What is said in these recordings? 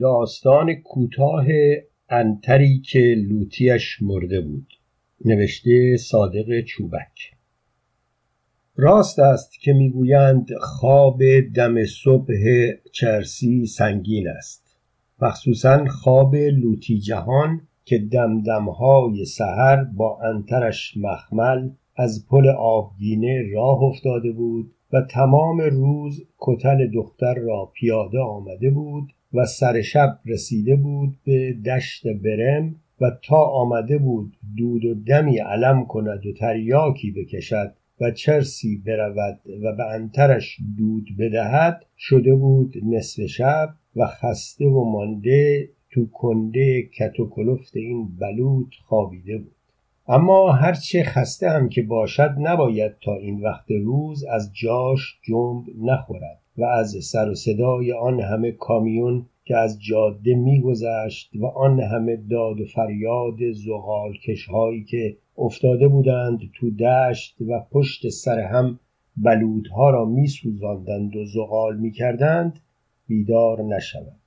داستان کوتاه انتری که لوتیش مرده بود. نوشته صادق چوبک. راست است که می‌گویند خواب دم صبح چرسی سنگین است. مخصوصا خواب لوتی جهان که دمدمهای سحر با انترش مخمل از پل آبگینه راه افتاده بود و تمام روز کتل دختر را پیاده آمده بود و سر شب رسیده بود به دشت برم و تا آمده بود دود و دمی علم کند و تریاکی بکشد و چرسی برود و به انترش دود بدهد شده بود نصف شب و خسته و مانده تو کنده کت و این بلوط خوابیده بود. اما هرچه خسته هم که باشد نباید تا این وقت روز از جاش جنب نخورد و از سر و صدای آن همه کامیون که از جاده میگذشت و آن همه داد و فریاد زغال کشهایی که افتاده بودند تو دشت و پشت سر هم بلودها را میسوزاندند و زغال می‌کردند بیدار نشود.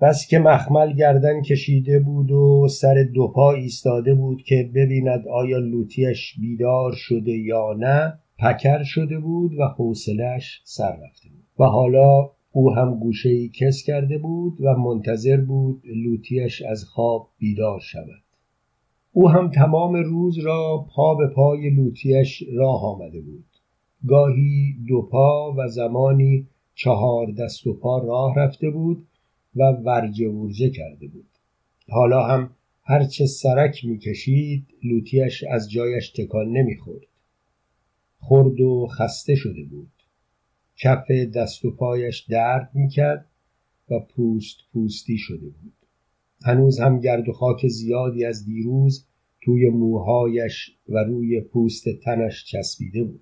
بس که مخمل گردن کشیده بود و سر دو پا ایستاده بود که ببیند آیا لوتیش بیدار شده یا نه پکر شده بود و حوصلش سر رفته بود. و حالا او هم گوشه ای کس کرده بود و منتظر بود لوتیش از خواب بیدار شود. او هم تمام روز را پا به پای لوتیش راه آمده بود. گاهی دو پا و زمانی چهار دست و پا راه رفته بود و ورجه ورجه کرده بود. حالا هم هرچه سرک می‌کشید لوتیش از جایش تکان نمی‌خورد. خرد و خسته شده بود. کف دست و پایش درد می‌کرد و پوست پوستی شده بود. هنوز هم گرد و خاک زیادی از دیروز توی موهایش و روی پوست تنش چسبیده بود.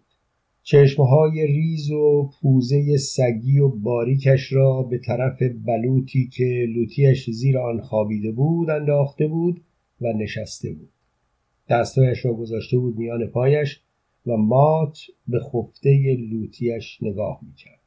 چشمهای ریز و پوزه سگی و باریکش را به طرف بلوطی که لوتیش زیر آن خوابیده بود انداخته بود و نشسته بود. دستهایش را گذاشته بود میان پایش و مات به خفته لوتیش نگاه می‌کرد.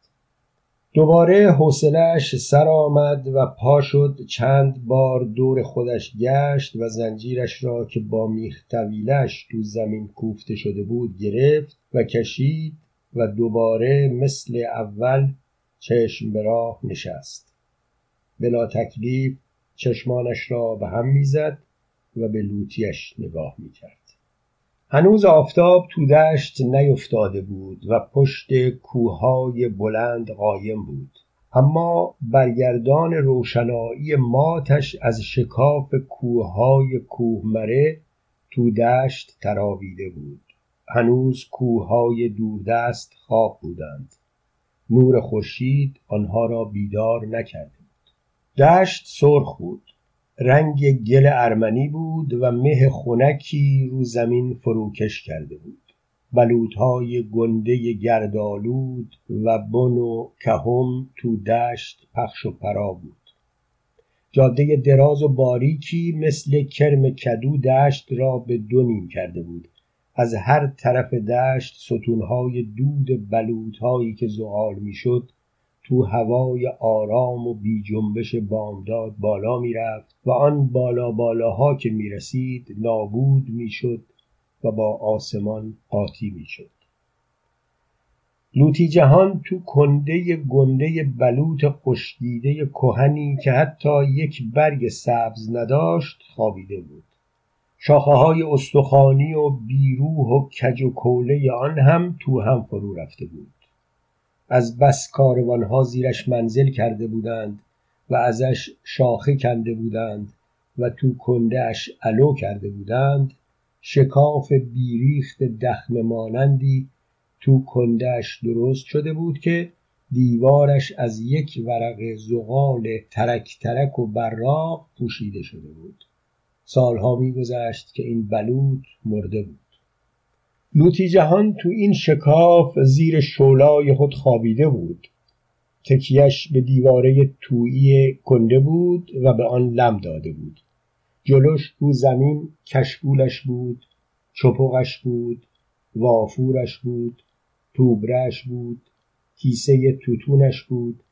دوباره حوصلهاش سر آمد و پا شد چند بار دور خودش گشت و زنجیرش را که با میخ طویلش تو زمین کوفته شده بود گرفت و کشید و دوباره مثل اول چشم به راه نشست. بلا تکلیف چشمانش را به هم می‌زد و به لوتیش نگاه می‌کرد. هنوز آفتاب تو دشت نیفتاده بود و پشت کوههای بلند قایم بود. اما برگردان روشنایی ماتش از شکاف کوههای کوهمره تو دشت تراویده بود. هنوز کوههای دوردست خواب بودند. نور خورشید آنها را بیدار نکرده بود. دشت سرخ بود. رنگ گل ارمنی بود و مه خنکی رو زمین فروکش کرده بود. بلوطهای گنده گردالود و بن و کهم تو دشت پخش و پرا بود. جاده دراز و باریکی مثل کرم کدو دشت را به دو نیم کرده بود. از هر طرف دشت ستونهای دود بلوطهایی که زغال می‌شد تو هوای آرام و بی جنبش بامداد بالا می‌رفت و آن بالا بالاها که می‌رسید نابود می‌شد و با آسمان قاطی می‌شد. لوتی جهان تو کنده گنده بلوط خشکیده کهنی که حتی یک برگ سبز نداشت خوابیده بود. شاخه های استخوانی و بیروح و کج و کوله آن هم تو هم فرو رفته بود. از بس کاروانها زیرش منزل کرده بودند و ازش شاخه کنده بودند و تو کندهاش علو کرده بودند شکاف بیریخت دخم مانندی تو کندهاش درست شده بود که دیوارش از یک ورق زغال ترک ترک و براق پوشیده شده بود. سالها میگذشت که این بلوط مرده بود. لوتی جهان تو این شکاف زیر شولای خود خوابیده بود. تکیش به دیواره تویی کنده بود و به آن لم داده بود. جلوش رو زمین کشکولش بود چپقش بود وافورش بود توبرش بود کیسه توتونش بود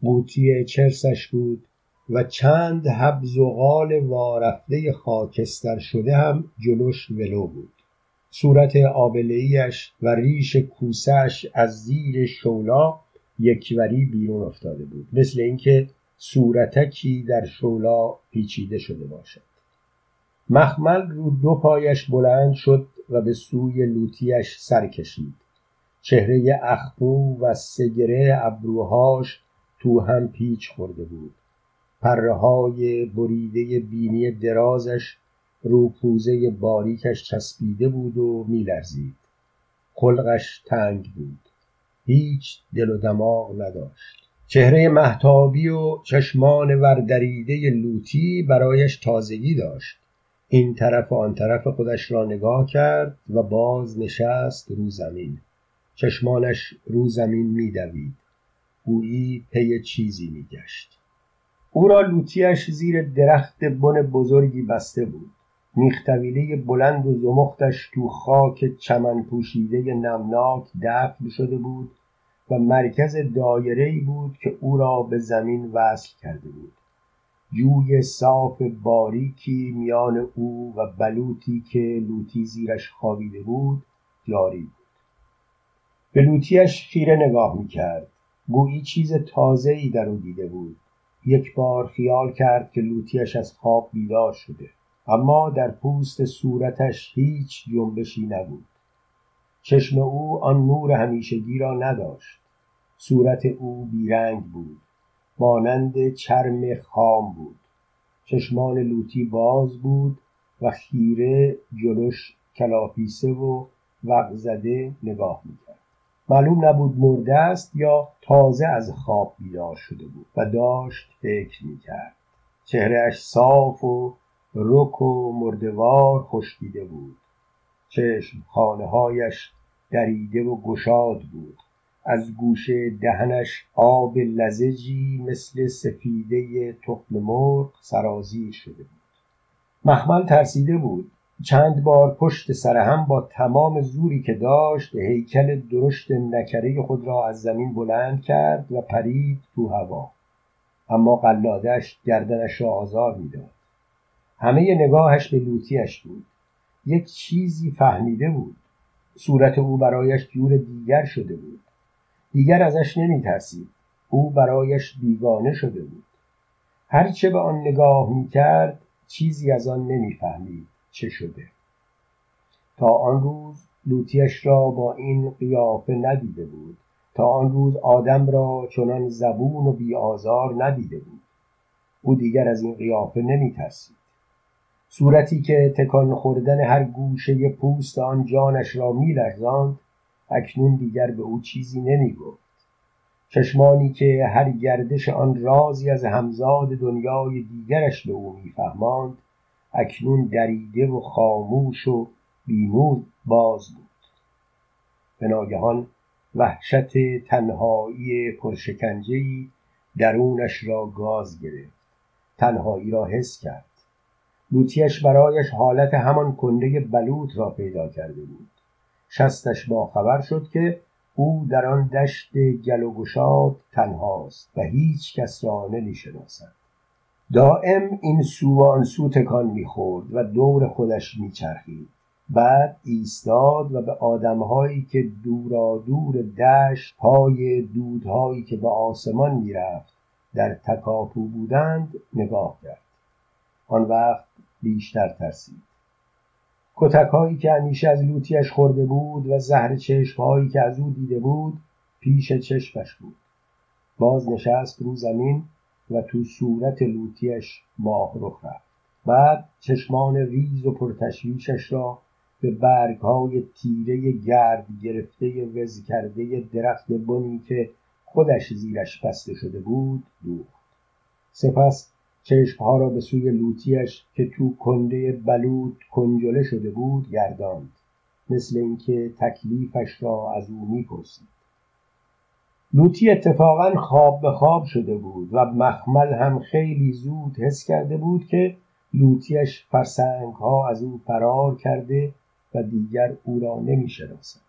قوطی چرسش بود و چند حبز و غال وارفته خاکستر شده هم جلوش ولو بود. صورت آبلهیش و ریش کوسش از زیر شولا یکوری بیرون افتاده بود. مثل اینکه صورتکی در شولا پیچیده شده باشد. مخمل رو دو پایش بلند شد و به سوی لوتیش سر کشید. چهره اخمو و سگره ابروهاش تو هم پیچ خورده بود. پره های بریده بینی درازش رو پوزه باریکش چسبیده بود و میلرزید. خلقش تنگ بود. هیچ دل و دماغ نداشت. چهره محتابی و چشمان وردریده لوتی برایش تازگی داشت. این طرف و آن طرف خودش را نگاه کرد و باز نشست رو زمین. چشمانش رو زمین میدوید. گویی پی چیزی میگشت. او را لوتیش زیر درخت بن بزرگی بسته بود. میختویله بلند و زمختش تو خاک چمن پوشیده نمناک دفن شده بود و مرکز دایره بود که او را به زمین وصل کرده بود. جوی صاف باریکی میان او و بلوطی که لوتی زیرش خوابیده بود جاری بود. به لوتیش خیره نگاه می‌کرد. گویی چیز تازهای در او دیده بود. یک بار خیال کرد که لوتیش از خواب بیدار شده. اما در پوست صورتش هیچ جنبشی نبود. چشم او آن نور همیشگی را نداشت. صورت او بیرنگ بود. مانند چرم خام بود. چشمان لوتی باز بود و خیره جلوش کلاپیسه و وقزده نگاه می‌کرد. معلوم نبود مرده است یا تازه از خواب بیدار شده بود و داشت فکر می‌کرد. چهرهش صاف و رک و مردوار خشکیده بود. چشم خانه هایش دریده و گشاد بود. از گوشه دهنش آب لزجی مثل سفیده تخم مرغ سرازیر شده بود. مخمل ترسیده بود. چند بار پشت سر هم با تمام زوری که داشت هیکل درشت نکره خود را از زمین بلند کرد و پرید تو هوا. اما قلادش گردنش را آزار می‌داد. همه نگاهش به لوتیش بود. یک چیزی فهمیده بود. صورت او برایش جور دیگر شده بود. دیگر ازش نمی ترسید او برایش بیگانه شده بود. هرچه به آن نگاه می کرد چیزی از آن نمی‌فهمید چه شده. تا آن روز لوتیش را با این قیافه ندیده بود. تا آن روز آدم را چنان زبون و بیآزار ندیده بود. او دیگر از این قیافه نمی ترسید صورتی که تکان خوردن هر گوشه پوست آن جانش را میلرزاند اکنون دیگر به او چیزی نمی‌گفت چشمانی که هر گردش آن رازی از همزاد دنیای دیگرش به او میفهماند اکنون دریده و خاموش و بینور باز بود. به ناگهان وحشت تنهایی پرشکنجهای درونش را گاز گرفت. تنهایی را حس کرد. لوتیش برایش حالت همان کنده بلوط را پیدا کرده بود. شستش با خبر شد که او در آن دشت گل و گشاد تنهاست و هیچ کس را نمی‌شناسد. دائم این سو و آن سو تکان می‌خورد و دور خودش میچرخید. بعد ایستاد و به آدمهایی که دورا دور دشت پای دودهایی که به آسمان می‌رفت در تکاپو بودند نگاه کرد. آن وقت بیشتر ترسید. کتکهایی که همیشه از لوتیش خورده بود و زهر چشمهایی که از او دیده بود پیش چشمش بود. باز نشست رو زمین و تو صورت لوتیش ماه رخ رفت. بعد چشمان ریز و پرتشویشش را به برگهای تیره گرد گرفته وز کرده درخت بنی که خودش زیرش بسته شده بود دوخت. سپس چشمها را به سوی لوتیش که تو کنده بلوط کنجله شده بود گرداند مثل اینکه تکلیفش را از او می‌پرسید لوتی اتفاقا خواب به خواب شده بود و مخمل هم خیلی زود حس کرده بود که لوتیش فرسنگ ها از او فرار کرده و دیگر او را نمی شناسد.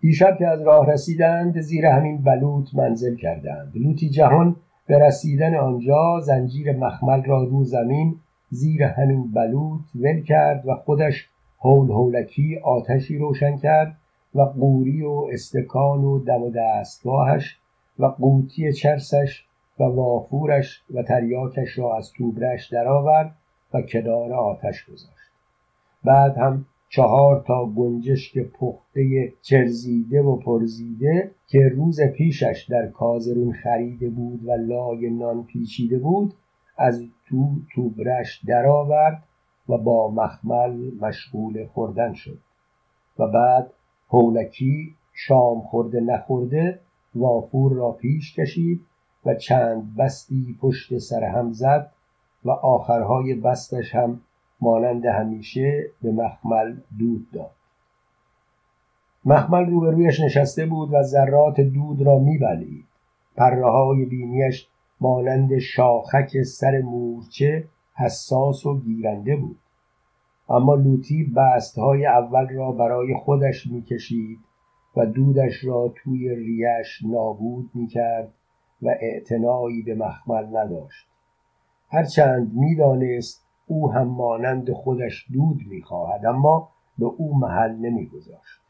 دیشب که از راه رسیدند زیر همین بلوط منزل کردند لوتی جهان به رسیدن آنجا زنجیر مخمل را رو زمین زیر همین بلوط ول کرد و خودش هول هولکی آتشی روشن کرد و قوری و استکان و دم و دستگاهش و قوطی چرسش و وافورش و تریاکش را از توبرش درآورد و کنار آتش گذاشت. بعد هم چهار تا گنجشک پخته چرزیده و پرزیده که روز پیشش در کازرون خریده بود و لای نان پیچیده بود از تو توبرش درآورد و با مخمل مشغول خوردن شد. و بعد هولکی شام خورده نخورده وافور را پیش کشید و چند بستی پشت سر هم زد و آخرهای بستش هم مانند همیشه به مخمل دود داد. مخمل روبرویش نشسته بود و ذرات دود را میبلید پره های بینیش مانند شاخک سر مورچه حساس و گیرنده بود. اما لوتی بست های اول را برای خودش می‌کشید و دودش را توی ریش نابود می‌کرد و اعتنایی به مخمل نداشت. هرچند می‌دانست او هم مانند خودش دود می‌خواهد اما به او محل نمیگذاشت.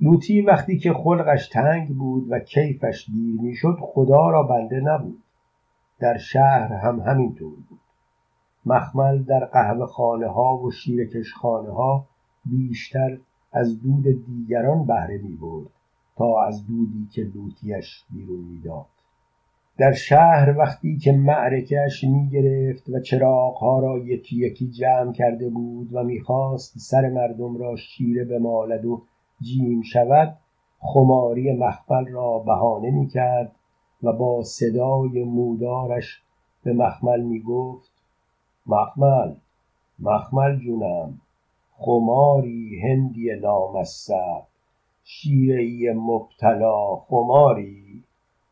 لوتی وقتی که خلقش تنگ بود و کیفش دیر می‌شد خدا را بنده نبود. در شهر هم همینطور بود. مخمل در قهوه خانه ها و شیرکش خانه ها بیشتر از دود دیگران بهره می برد تا از دودی که لوتیش بیرون می‌داد. در شهر وقتی که معرکش می گرفت و چراغها را یکی یکی جمع کرده بود و می‌خواست سر مردم را شیره بمالد و جیم شود خماری مخمل را بهانه می کرد و با صدای مودارش به مخمل می گفت مخمل مخمل جونم خماری هندی لامصب شیره مبتلا خماری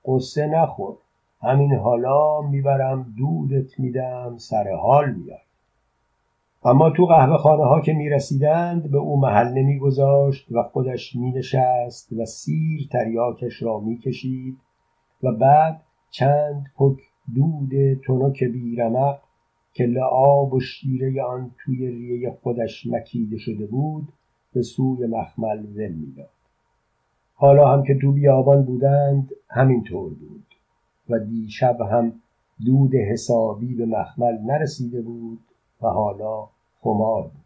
قصه نخور. همین حالا می‌برم دودت میدم سر حال میاد اما تو قهوه خانه ها که می‌رسیدند به او محل نمیگذاشت و خودش مینشست و سیر تریاکش را می‌کشید و بعد چند پک دود تنک بیرمق که لعاب و شیره آن توی ریه خودش مکیده شده بود به سوی مخمل ول می‌داد. حالا هم که تو بیابان بودند همینطور بود. و دیشب هم دود حسابی به مخمل نرسیده بود و حالا خمار بود.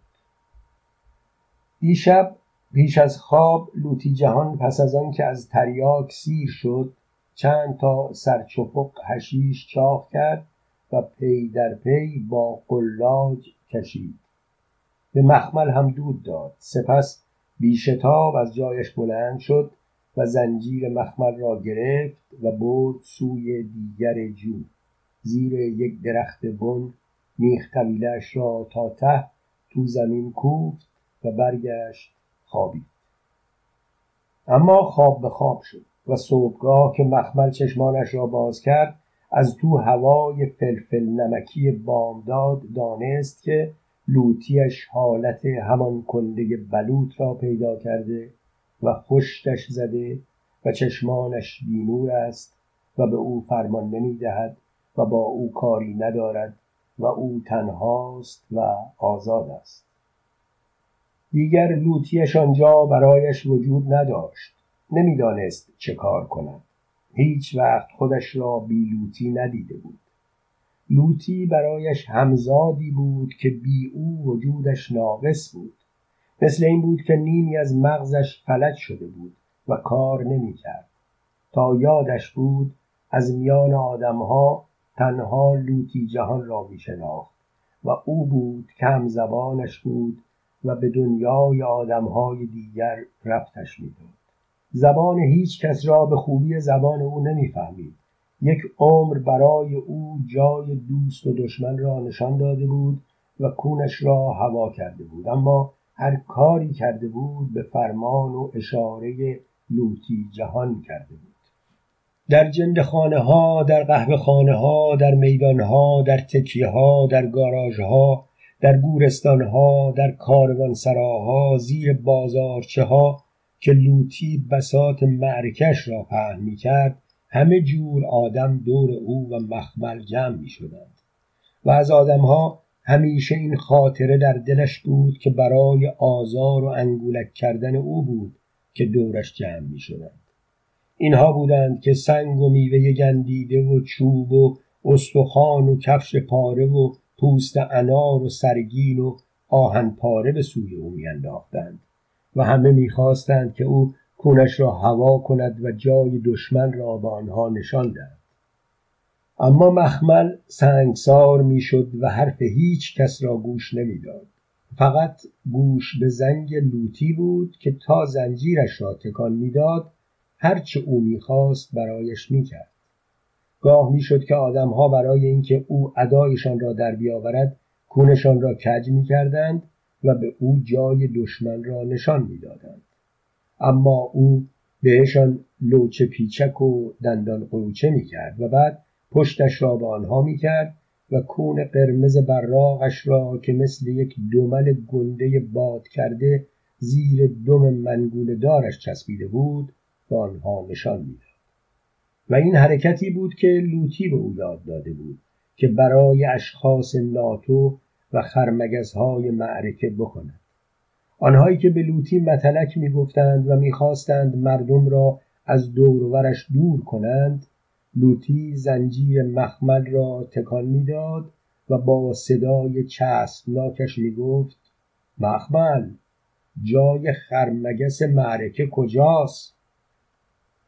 دیشب پیش از خواب لوتی جهان پس از آن که از تریاک سیر شد چند تا سرچپق حشیش چاق کرد و پی در پی با قلاج کشید. به مخمل هم دود داد. سپس بی‌شتاب از جایش بلند شد و زنجیر مخمل را گرفت و برد سوی دیگر جو. زیر یک درخت بن میخ طویلش را تا ته تو زمین کوفت و برگشت خوابید. اما خواب به خواب شد و صبحگاه که مخمل چشمانش را باز کرد از تو هوای فلفل نمکی بامداد دانست که لوتیش حالت همان کنده بلوط را پیدا کرده و خشکش زده و چشمانش بینور است و به او فرمان نمی‌دهد و با او کاری ندارد و او تنهاست و آزاد است. دیگر لوتیش آنجا برایش وجود نداشت. نمی‌دانست چه کار کند. هیچ وقت خودش را بی لوتی ندیده بود. لوتی برایش همزادی بود که بی او وجودش ناقص بود. مثل این بود که نیمی از مغزش فلج شده بود و کار نمی‌کرد تا یادش بود از میان آدمها تنها لوتی جهان را می شناخت و او بود که هم زبانش بود و به دنیای آدمهای دیگر رفتش می‌داد زبان هیچ کس را به خوبی زبان او نمی‌فهمید یک عمر برای او جای دوست و دشمن را نشان داده بود و کونش را هوا کرده بود. اما هر کاری کرده بود به فرمان و اشاره لوتی جهان کرده بود. در جند خانه ها در قهوه خانه ها در میدان ها در تکیه ها در گاراژ ها در گورستان ها در کاروان سراها زیر بازارچه ها که لوتی بسات معرکش را پهن می کرد همه جور آدم دور او و مخمل جمع می شدند. و از آدمها همیشه این خاطره در دلش بود که برای آزار و انگولک کردن او بود که دورش جمع می شدند. اینها بودند که سنگ و میوه گندیده و چوب و استخوان و کفش پاره و پوست انار و سرگین و آهن پاره به سوی او میانداختند و همه می‌خواستند که او کونش را هوا کند و جای دشمن را به آنها نشان دهد اما مخمل سنگسار می‌شد و حرف هیچ کس را گوش نمی‌داد. فقط گوش به زنگ لوتی بود که تا زنجیرش را تکان می‌داد هرچه او می‌خواست برایش می‌کرد. گاه می‌شد که آدمها برای اینکه او ادایشان را در بیاورد کونشان را کج می‌کردند و به او جای دشمن را نشان می‌دادند. اما او بهشان لوچه پیچک و دندان قروچه می‌کرد و بعد پشتش را به آنها می‌کرد و کون قرمز براغش را که مثل یک دمل گنده باد کرده زیر دم منگول دارش چسبیده بود به آنها نشان می‌داد. و این حرکتی بود که لوتی به او یاد داده بود که برای اشخاص ناتو و خرمگزهای معرکه بکند. آنهایی که به لوتی متلک می‌گفتند و می‌خواستند مردم را از دورورش دور کنند لوتی زنجیر مخمل را تکان می‌داد و با صدای چسبناکش می‌گفت مخمل جای خرمگس معرکه کجاست؟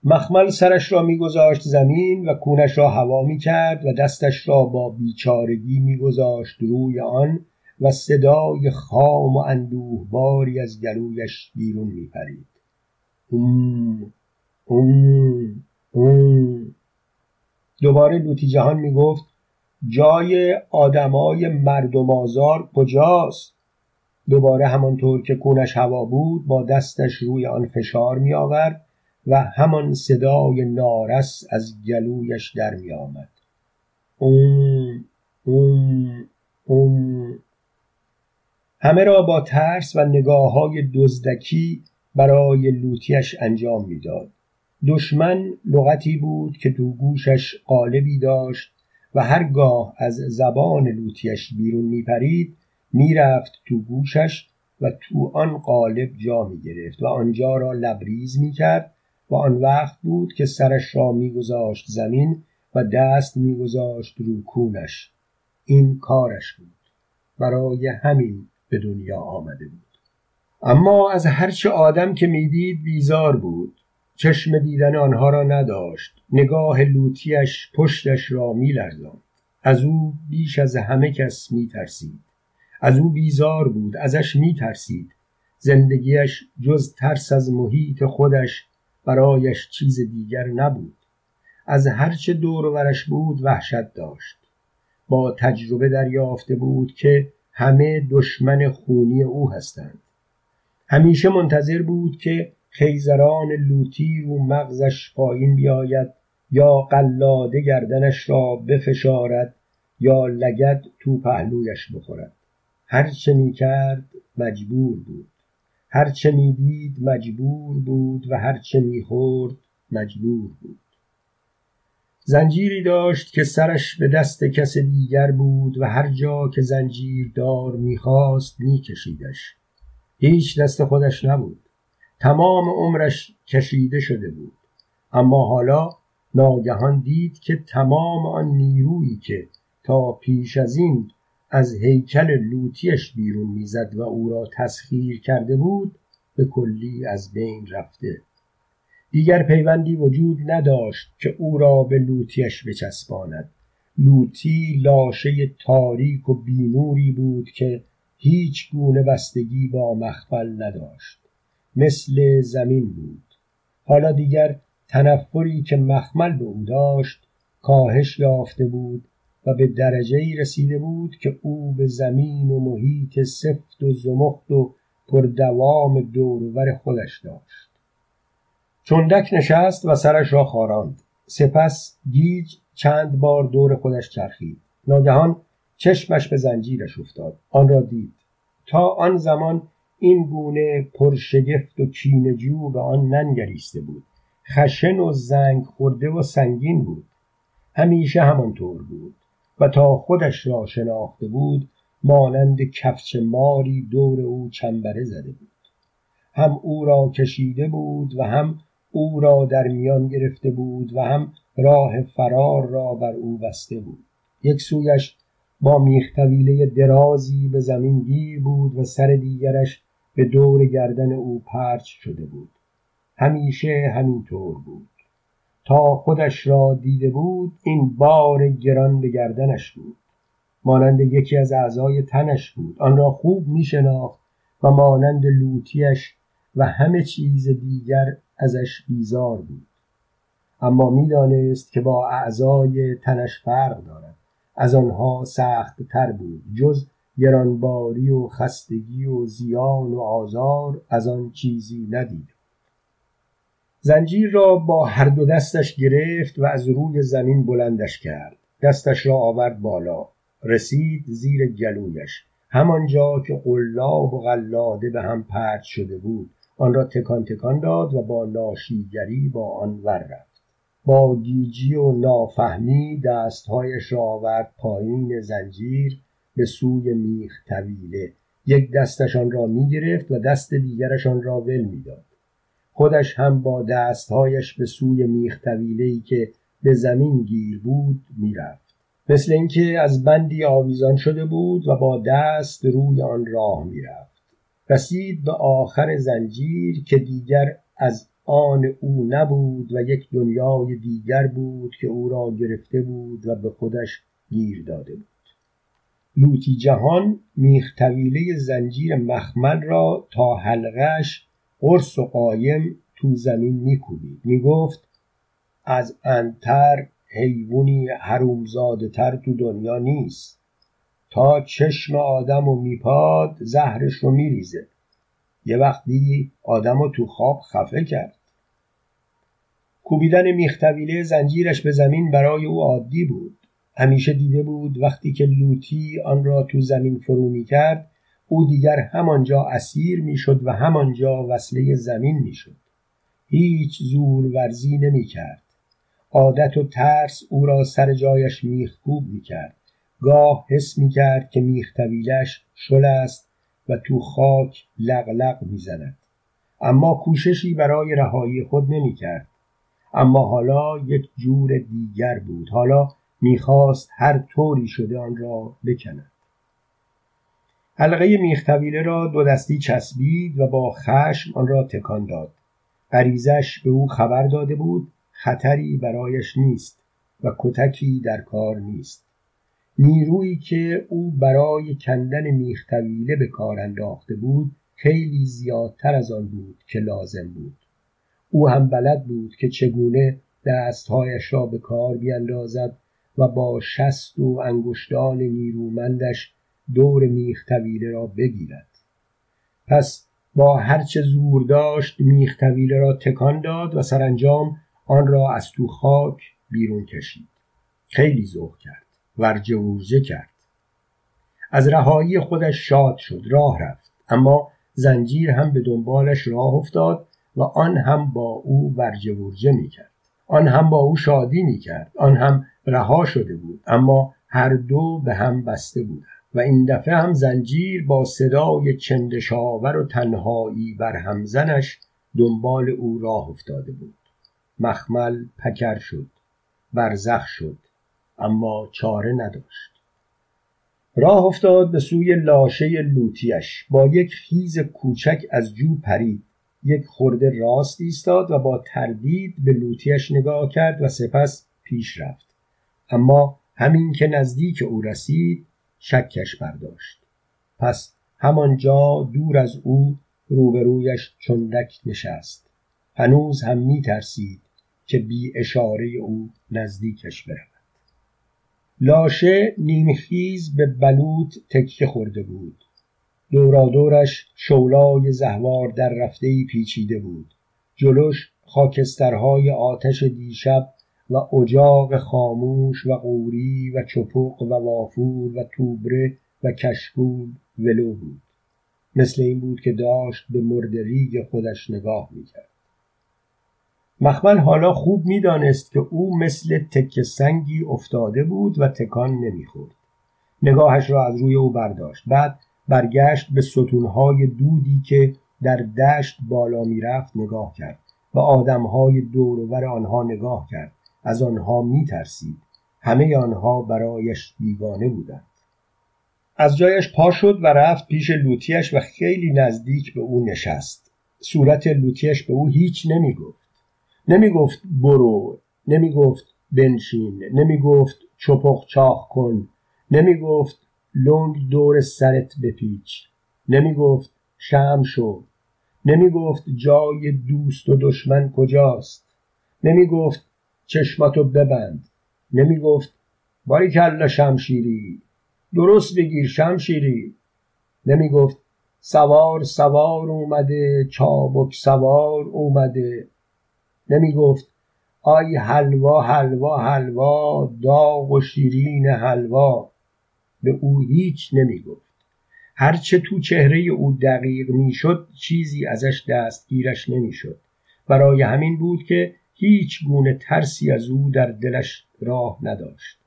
مخمل سرش را میگذاشت زمین و کونش را هوا می‌کرد و دستش را با بیچارگی میگذاشت روی آن و صدای خام و اندوهباری از گلویش بیرون میپرید. اوم اوم اوم. دوباره لوتی جهان می‌گفت جای آدمای مردم آزار کجاست؟ دوباره همانطور که کونش هوا بود با دستش روی آن فشار می آورد و همان صدای نارس از گلویش در می آمد اوم اوم اوم. همه را با ترس و نگاه های دزدکی برای لوتیش انجام می‌داد. دشمن لغتی بود که تو گوشش قالبی داشت و هرگاه از زبان لوتیش بیرون میپرید می‌رفت تو گوشش و تو آن قالب جا می گرفت و آنجا را لبریز می کرد و آن وقت بود که سرش را میگذاشت زمین و دست میگذاشت رو کونش. این کارش بود. برای همین به دنیا آمده بود. اما از هرچه آدم که می‌دید بیزار بود. چشم دیدن آنها را نداشت. نگاه لوتیش پشتش را میلرزاند. از او بیش از همه کس میترسید. از او بیزار بود ازش میترسید. زندگیش جز ترس از محیط خودش برایش چیز دیگر نبود. از هرچه دور ورش بود وحشت داشت. با تجربه دریافته بود که همه دشمن خونی او هستند. همیشه منتظر بود که خیزران لوتی و مغزش پایین بیاید یا قلاده گردنش را بفشارد یا لگد تو پهلویش بخورد. هرچه می کرد مجبور بود. هرچه می‌دید مجبور بود و هرچه می‌خورد مجبور بود. زنجیری داشت که سرش به دست کس دیگر بود و هر جا که زنجیر دار می‌خواست میکشیدش. هیچ دست خودش نبود. تمام عمرش کشیده شده بود. اما حالا ناگهان دید که تمام آن نیرویی که تا پیش از این از هیکل لوتیش بیرون می‌زد و او را تسخیر کرده بود به کلی از بین رفته. دیگر پیوندی وجود نداشت که او را به لوتیش بچسباند. لوتی لاشه تاریک و بینوری بود که هیچ گونه بستگی با مخبل نداشت. مثل زمین بود. حالا دیگر تنفری که مخمل به او داشت کاهش یافته بود و به درجه ای رسیده بود که او به زمین و محیط سفت و زمخت و پردوام دورور خودش داشت. چندک نشست و سرش را خاراند. سپس گیج چند بار دور خودش چرخید. ناگهان چشمش به زنجیرش افتاد. آن را دید. تا آن زمان این گونه پرشگفت و کینجو به آن ننگریسته بود. خشن و زنگ خورده و سنگین بود. همیشه همانطور بود و تا خودش را شناخته بود مانند کفچ ماری دور او چنبره زده بود. هم او را کشیده بود و هم او را در میان گرفته بود و هم راه فرار را بر او بسته بود. یک سویش با میختویله درازی به زمین گیر بود و سر دیگرش به دور گردن او پرچ شده بود. همیشه همینطور بود. تا خودش را دیده بود این بار گران به گردنش بود. مانند یکی از اعضای تنش بود. آن را خوب می شناخت و مانند لوتیش و همه چیز دیگر ازش بیزار بود. اما می‌دانست که با اعضای تنش فرق دارد. از آنها سخت تر بود جز گرانباری و خستگی و زیان و آزار از آن چیزی ندید. زنجیر را با هر دو دستش گرفت و از روی زمین بلندش کرد. دستش را آورد بالا. رسید زیر گلویش. همانجا که قلاب و غلاده به هم پرد شده بود. آن را تکان تکان داد و با ناشیگری با آن ور رفت. با گیجی و نافهمی دستهایش را آورد پایین زنجیر به سوی میخ طویله. یک دستشان را می گرفت و دست دیگرشان را ول می‌داد. خودش هم با دستهایش به سوی میخ طویله که به زمین گیر بود می‌رفت. مثل اینکه از بندی آویزان شده بود و با دست روی آن راه می‌رفت. رسید به آخر زنجیر که دیگر از آن او نبود و یک دنیای دیگر بود که او را گرفته بود و به خودش گیر داده بود. لوتی جهان میخ طویله زنجیر مخمل را تا حلقش قرص و قایم تو زمین میکوبید. می‌گفت از انتر حیوانی حرومزاده تر تو دنیا نیست. تا چشم آدم و میپاد زهرش رو میریزه. یه وقت دیدی آدم رو تو خواب خفه کرد. کوبیدن میختویله زنجیرش به زمین برای او عادی بود. همیشه دیده بود وقتی که لوتی آن را تو زمین فرو می کرد او دیگر همانجا اسیر می‌شد و همانجا وصله زمین می‌شد هیچ زور ورزی نمی کرد عادت و ترس او را سر جایش میخکوب می کرد گاه حس می کرد که میخ طویلش شل است و تو خاک لغلق می زند. اما کوششی برای رهایی خود نمی کرد. اما حالا یک جور دیگر بود حالا می‌خواست هر طوری شده آن را بکند. حلقه میختویله را دو دستی چسبید و با خشم آن را تکان داد. غریزش به او خبر داده بود خطری برایش نیست و کتکی در کار نیست. نیرویی که او برای کندن میختویله به کار انداخته بود خیلی زیادتر از آن بود که لازم بود. او هم بلد بود که چگونه دستهایش را به کار بیاندازد و با شست و انگشتان نیرومندش دور میخ طویله را بگیرد. پس با هرچه زور داشت میخ طویله را تکان داد و سرانجام آن را از تو خاک بیرون کشید. خیلی ذوق کرد ورجه ورجه کرد. از رهایی خودش شاد شد راه رفت. اما زنجیر هم به دنبالش راه افتاد و آن هم با او ورجه ورجه می کرد آن هم با او شادی می کرد آن هم رها شده بود. اما هر دو به هم بسته بودند. و این دفعه هم زنجیر با صدای چندشاور و تنهایی بر همزنش دنبال او راه افتاده بود. مخمل پکر شد برزخ شد اما چاره نداشت. راه افتاد به سوی لاشه لوتیش با یک خیز کوچک از جو پرید. یک خورده راست ایستاد و با تردید به لوتیش نگاه کرد و سپس پیش رفت. اما همین که نزدیک او رسید شکش برداشت. پس همانجا دور از او روبرویش چندک نشست. هنوز هم می ترسید که بی اشاره او نزدیکش برود. لاشه نیمخیز به بلوط تکیه خورده بود. دورادورش شولای زهوار در رفته پیچیده بود. جلوش خاکسترهای آتش دیشب و اجاق خاموش و قوری و چپق و وافور و توبره و کشکول ولو بود. مثل این بود که داشت به مردریگ خودش نگاه می‌کرد. مخمل حالا خوب می‌دانست که او مثل تک سنگی افتاده بود و تکان نمی‌خورد. نگاهش را از روی او برداشت. بعد برگشت به ستونهای دودی که در دشت بالا می‌رفت نگاه کرد و آدمهای دورور آنها نگاه کرد. از آنها میترسید. همه آنها برایش بیگانه بودند. از جایش پا شد و رفت پیش لوتیش و خیلی نزدیک به او نشست. صورت لوتیش به او هیچ نمی‌گفت. نمی‌گفت برو نمی‌گفت بنشین نمی‌گفت چپخ چاخ کن. نمی‌گفت لنگ دور سرت بپیچ. نمی‌گفت شم شو. نمی‌گفت جای دوست و دشمن کجاست. نمی‌گفت چشماتو ببند. نمی‌گفت باری کلا شمشیری درست بگیر شمشیری. نمی‌گفت سوار سوار اومده چابک سوار اومده. نمی‌گفت آی حلوا حلوا حلوا داغ و شیرین حلوا. به او هیچ نمی‌گفت. هرچه تو چهره او دقیق می‌شد چیزی ازش دستگیرش نمی‌شد. برای همین بود که هیچ گونه ترسی از او در دلش راه نداشت.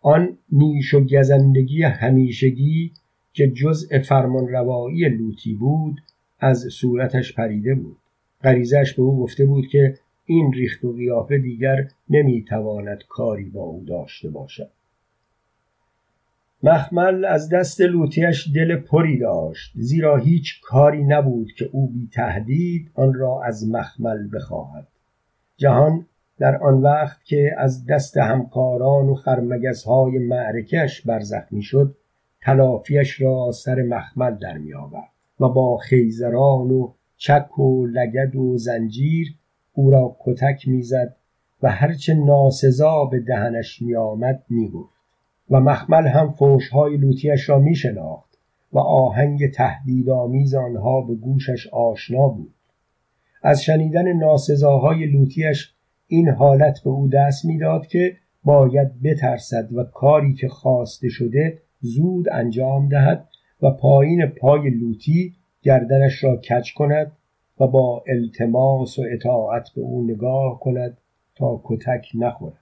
آن نیش و گزندگی همیشگی که جزء فرمان روایی لوتی بود از صورتش پریده بود. غریزش به او گفته بود که این ریخت و قیافه دیگر نمی‌تواند کاری با او داشته باشد. مخمل از دست لوتیش دل پری داشت زیرا هیچ کاری نبود که او بی تهدید آن را از مخمل بخواهد. جهان در آن وقت که از دست همکاران و خرمگزهای معرکش برزخ شد تلافیش را سر مخمل در می و با خیزران و چک و لگد و زنجیر او را کتک می‌زد و هرچه ناسزا به دهنش می آمد می گفت و مخمل هم فوشهای لوتیش را می شناخت و آهنگ تهدیدآمیز آنها به گوشش آشنا بود. از شنیدن ناسزاهای لوتیش این حالت به او دست می‌داد که باید بترسد و کاری که خواسته شده زود انجام دهد و پایین پای لوتی گردنش را کج کند و با التماس و اطاعت به او نگاه کند تا کتک نخورد.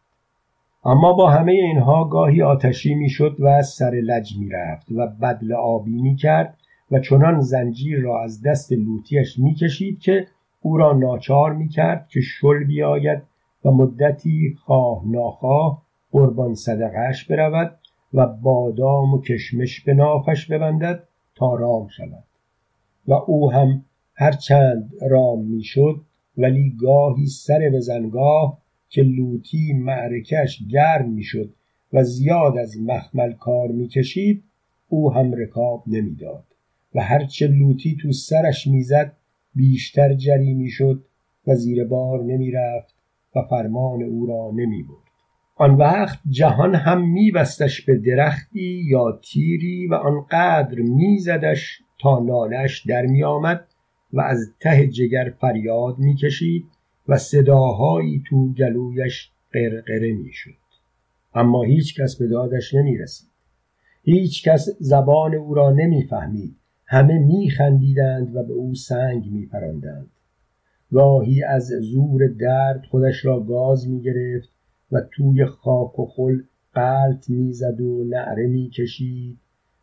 اما با همه اینها گاهی آتشی می‌شد و از سر لج می‌رفت و بدل آبی می‌کرد و چنان زنجیر را از دست لوتیش می‌کشید که او را ناچار می‌کرد که شل بیاید و مدتی خواه ناخواه قربان صدقش برود و بادام و کشمش به نافش ببندد تا رام شود. و او هم هرچند رام می‌شد ولی گاهی سر به زنگاه که لوتی معرکش گرم می‌شد و زیاد از مخمل کار می‌کشید او هم رکاب نمی‌داد و هرچه لوتی تو سرش می‌زد بیشتر جری می‌شد و زیر بار نمی‌رفت و فرمان او را نمی برد. آن وقت جهان هم میبستش به درختی یا تیری و آنقدر میزدش تا نالش در می آمد و از ته جگر فریاد می‌کشید و صداهایی تو گلویش قرقره می‌شد. اما هیچ کس به دادش نمی رسید هیچ کس زبان او را نمی‌فهمید. همه میخندیدند و به او سنگ میپراندند. گاهی از زور درد خودش را گاز می گرفت و توی خاک و خل قلط می‌زد و نعره می‌کشید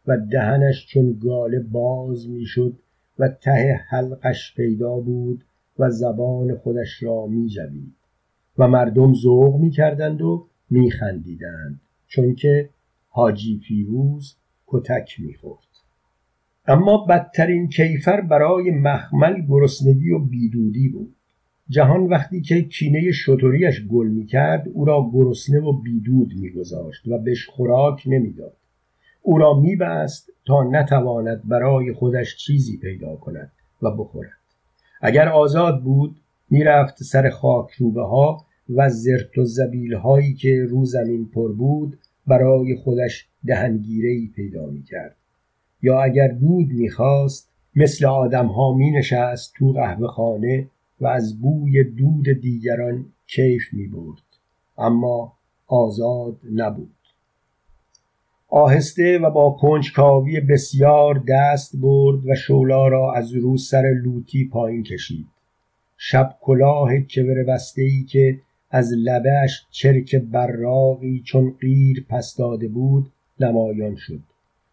و دهنش چون گاله باز می‌شد و ته حلقش پیدا بود و زبان خودش را میجوید. و مردم ذوق می‌کردند و میخندیدند چون که حاجی فیروز کتک می‌خورد. اما بدترین کیفر برای مخمل گرسنگی و بیدودی بود. جهان وقتی که کینه شطوریش گل می‌کرد او را گرسنه و بیدود میگذاشت و بهش خوراک نمی‌داد. او را میبست تا نتواند برای خودش چیزی پیدا کند و بخورد. اگر آزاد بود می‌رفت سر خاک روبه ها و زرت و زبیل هایی که رو زمین پر بود برای خودش دهنگیره پیدا می‌کرد. یا اگر دود می‌خواست مثل آدم ها می تو قهوه خانه و از بوی دود دیگران کیف می برد. اما آزاد نبود. آهسته و با کنجکاوی بسیار دست برد و شولا را از رو سر لوتی پایین کشید. شب کلاه کبر بسته ای که از لبهش چرک براقی چون قیر پس داده بود نمایان شد.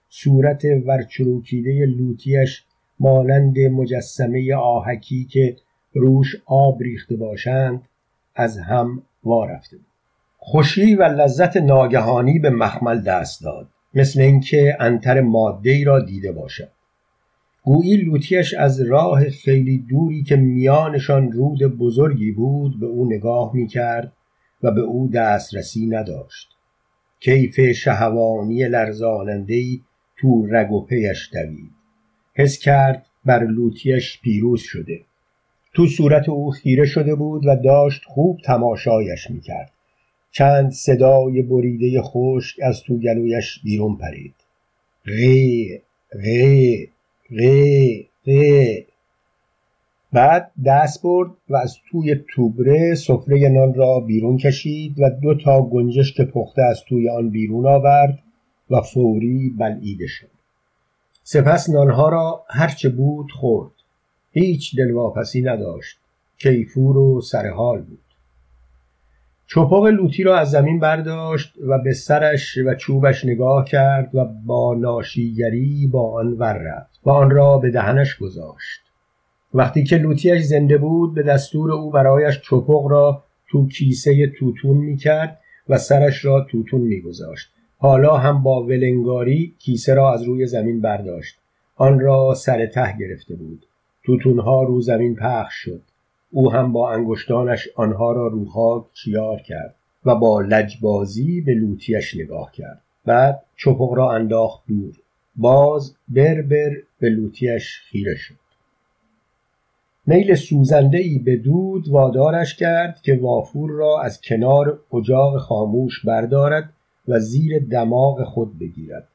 صورت ورچروکیده لوتیش مانند مجسمه آهکی که روش آب ریخته باشند از هم وارفته بود. خوشی و لذت ناگهانی به مخمل دست داد مثل اینکه انتر ماده ای را دیده باشد. گویی لوتیش از راه خیلی دوری که میانشان رود بزرگی بود به او نگاه می کرد و به او دسترسی نداشت. کیف شهوانی لرزانندهای تو رگ و پیش دوید. حس کرد بر لوتیش پیروز شده. تو صورت او خیره شده بود و داشت خوب تماشایش می‌کرد. چند صدای بریده خشک از تو گلویش بیرون پرید. غی غی غی غی. بعد دست برد و از توی توبره سفره نان را بیرون کشید و دو تا گنجشک پخته از توی آن بیرون آورد و فوری بلعیده شد. سپس نانها را هرچه بود خورد. هیچ دلواپسی نداشت. کیفور و سرحال بود. چپاق لوتی را از زمین برداشت و به سرش و چوبش نگاه کرد و با ناشیگری با آن ور رفت و آن را به دهنش گذاشت. وقتی که لوتیش زنده بود به دستور او برایش چپق را تو کیسه توتون می‌کرد و سرش را توتون میگذاشت. حالا هم با ولنگاری کیسه را از روی زمین برداشت. آن را سر ته گرفته بود. توتونها رو زمین پخش شد. او هم با انگشتانش آنها را رو خاک چیار کرد و با لجبازی به لوتیش نگاه کرد. بعد چپق را انداخت دور. باز بر بر به لوتیش خیره شد. میل سوزنده ای به دود وادارش کرد که وافور را از کنار اجاق خاموش بردارد و زیر دماغ خود بگیرد.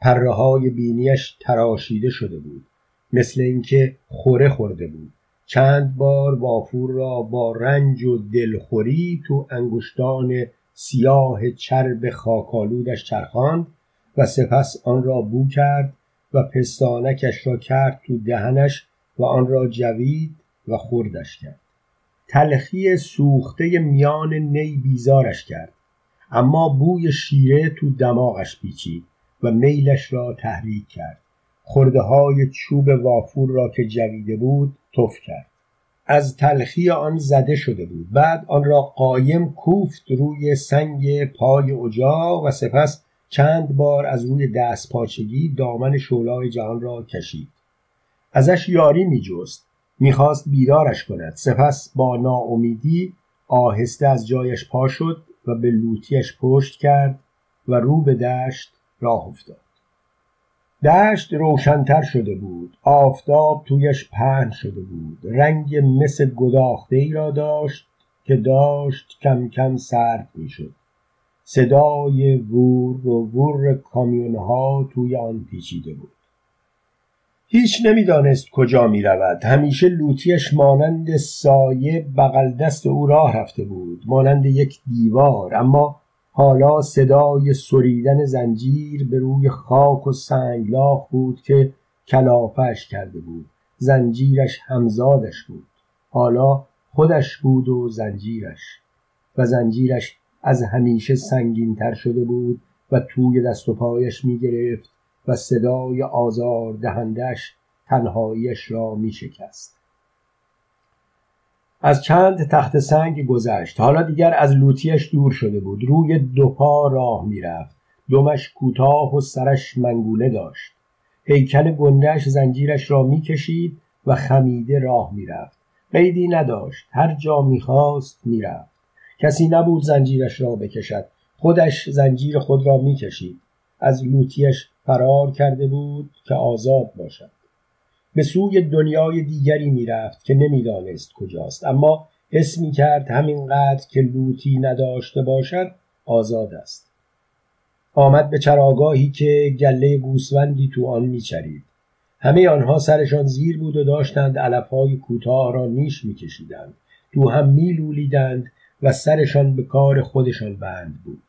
پره های بینیش تراشیده شده بود مثل اینکه خوره خورده بود. چند بار وافور را با رنج و دلخوری تو انگشتان سیاه چرب خاکالودش چرخاند و سپس آن را بو کرد و پستانکش را کرد تو دهنش و آن را جوید و خوردش کرد. تلخی سوخته میان نی بیزارش کرد. اما بوی شیره تو دماغش پیچید و میلش را تحریک کرد. خورده های چوب وافور را که جویده بود تف کرد. از تلخی آن زده شده بود. بعد آن را قایم کوفت روی سنگ پای اجاق و سپس چند بار از روی دست پاچگی دامن شولای جهان را کشید. ازش یاری می جست می‌خواست بیدارش کند. سپس با ناامیدی آهسته از جایش پا شد و به لوتیش پشت کرد و رو به دشت راه افتاد. دشت روشنتر شده بود آفتاب تویش پهن شده بود رنگ مس گداخته ای را داشت که داشت کم کم سرد می‌شد. صدای وور و وور کامیون توی آن پیچیده بود. هیچ نمی‌دانست کجا می رود همیشه لوتیش مانند سایه بغل دست او راه رفته بود مانند یک دیوار. اما حالا صدای سریدن زنجیر به روی خاک و سنگلاخ بود که کلافش کرده بود. زنجیرش همزادش بود. حالا خودش بود و زنجیرش. و زنجیرش از همیشه سنگینتر شده بود و توی دست و پایش می گرفت و صدای آزار دهندش تنهاییش را می شکست. از چند تخت سنگ گذشت. حالا دیگر از لوتیش دور شده بود. روی دو پا راه می‌رفت. دمش کوتاه و سرش منگوله داشت. هیکل گندهش زنجیرش را می‌کشید و خمیده راه می‌رفت. قیدی نداشت. هر جا می‌خواست می‌رفت. کسی نبود زنجیرش را بکشد. خودش زنجیر خود را می‌کشید. از لوتیش فرار کرده بود که آزاد باشد. به سوی دنیای دیگری می‌رفت که نمی‌دانست کجاست. اما حس می کرد همینقدر که لوتی نداشته باشد آزاد است. آمد به چراگاهی که گله گوسفندی تو آن میچرید. همه آنها سرشان زیر بود و داشتند علفهای کوتاه را نیش میکشیدند. تو هم میلولیدند و سرشان به کار خودشان بند بود.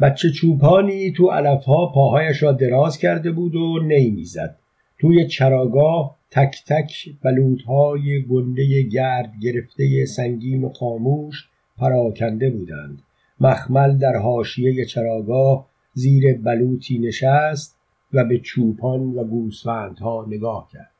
بچه چوپانی تو علفها پاهایش را دراز کرده بود و نی می‌زد. توی چراگاه تک تک بلودهای گنده گرد گرفته سنگین و خاموش پراکنده بودند. مخمل در حاشیه چراگاه زیر بلوطی نشست و به چوپان و گوسفندها نگاه کرد.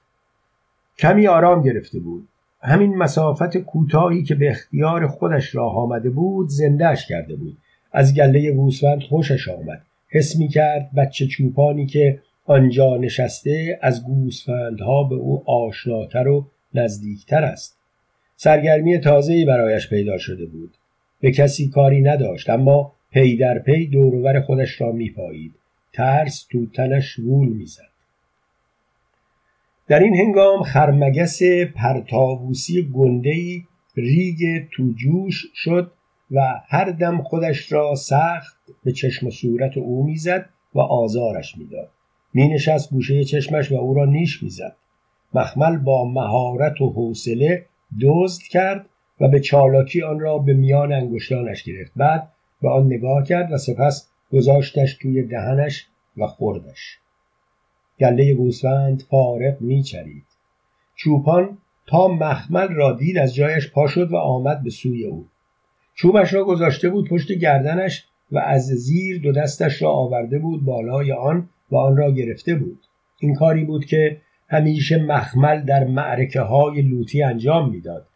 کمی آرام گرفته بود. همین مسافت کوتاهی که به اختیار خودش راه آمده بود زندهش کرده بود. از گله گوسفند خوشش آمد. حس می کرد بچه چوپانی که آنجا نشسته از گوسفندها به او آشناتر و نزدیکتر است. سرگرمی تازه‌ای برایش پیدا شده بود. به کسی کاری نداشت اما پی در پی دور و ور خودش را میپایید. ترس تو تنش وول می‌زد. در این هنگام خرمگس پرطاووسی گنده‌ای ریگ تو جوش شد و هر دم خودش را سخت به چشم و صورت او می‌زد و آزارش می‌داد. می نشست گوشه چشمش و او را نیش می‌زد. مخمل با مهارت و حوصله دزد کرد و به چالاکی آن را به میان انگشتانش گرفت. بعد به آن نگاه کرد و سپس گذاشتش توی دهنش و خوردش. گله گوسفند فارغ میچرید. چوپان تا مخمل را دید از جایش پا شد و آمد به سوی او. چوبش را گذاشته بود پشت گردنش و از زیر دو دستش را آورده بود بالای آن و آن را گرفته بود. این کاری بود که همیشه مخمل در معرکه های لوتی انجام می‌داد.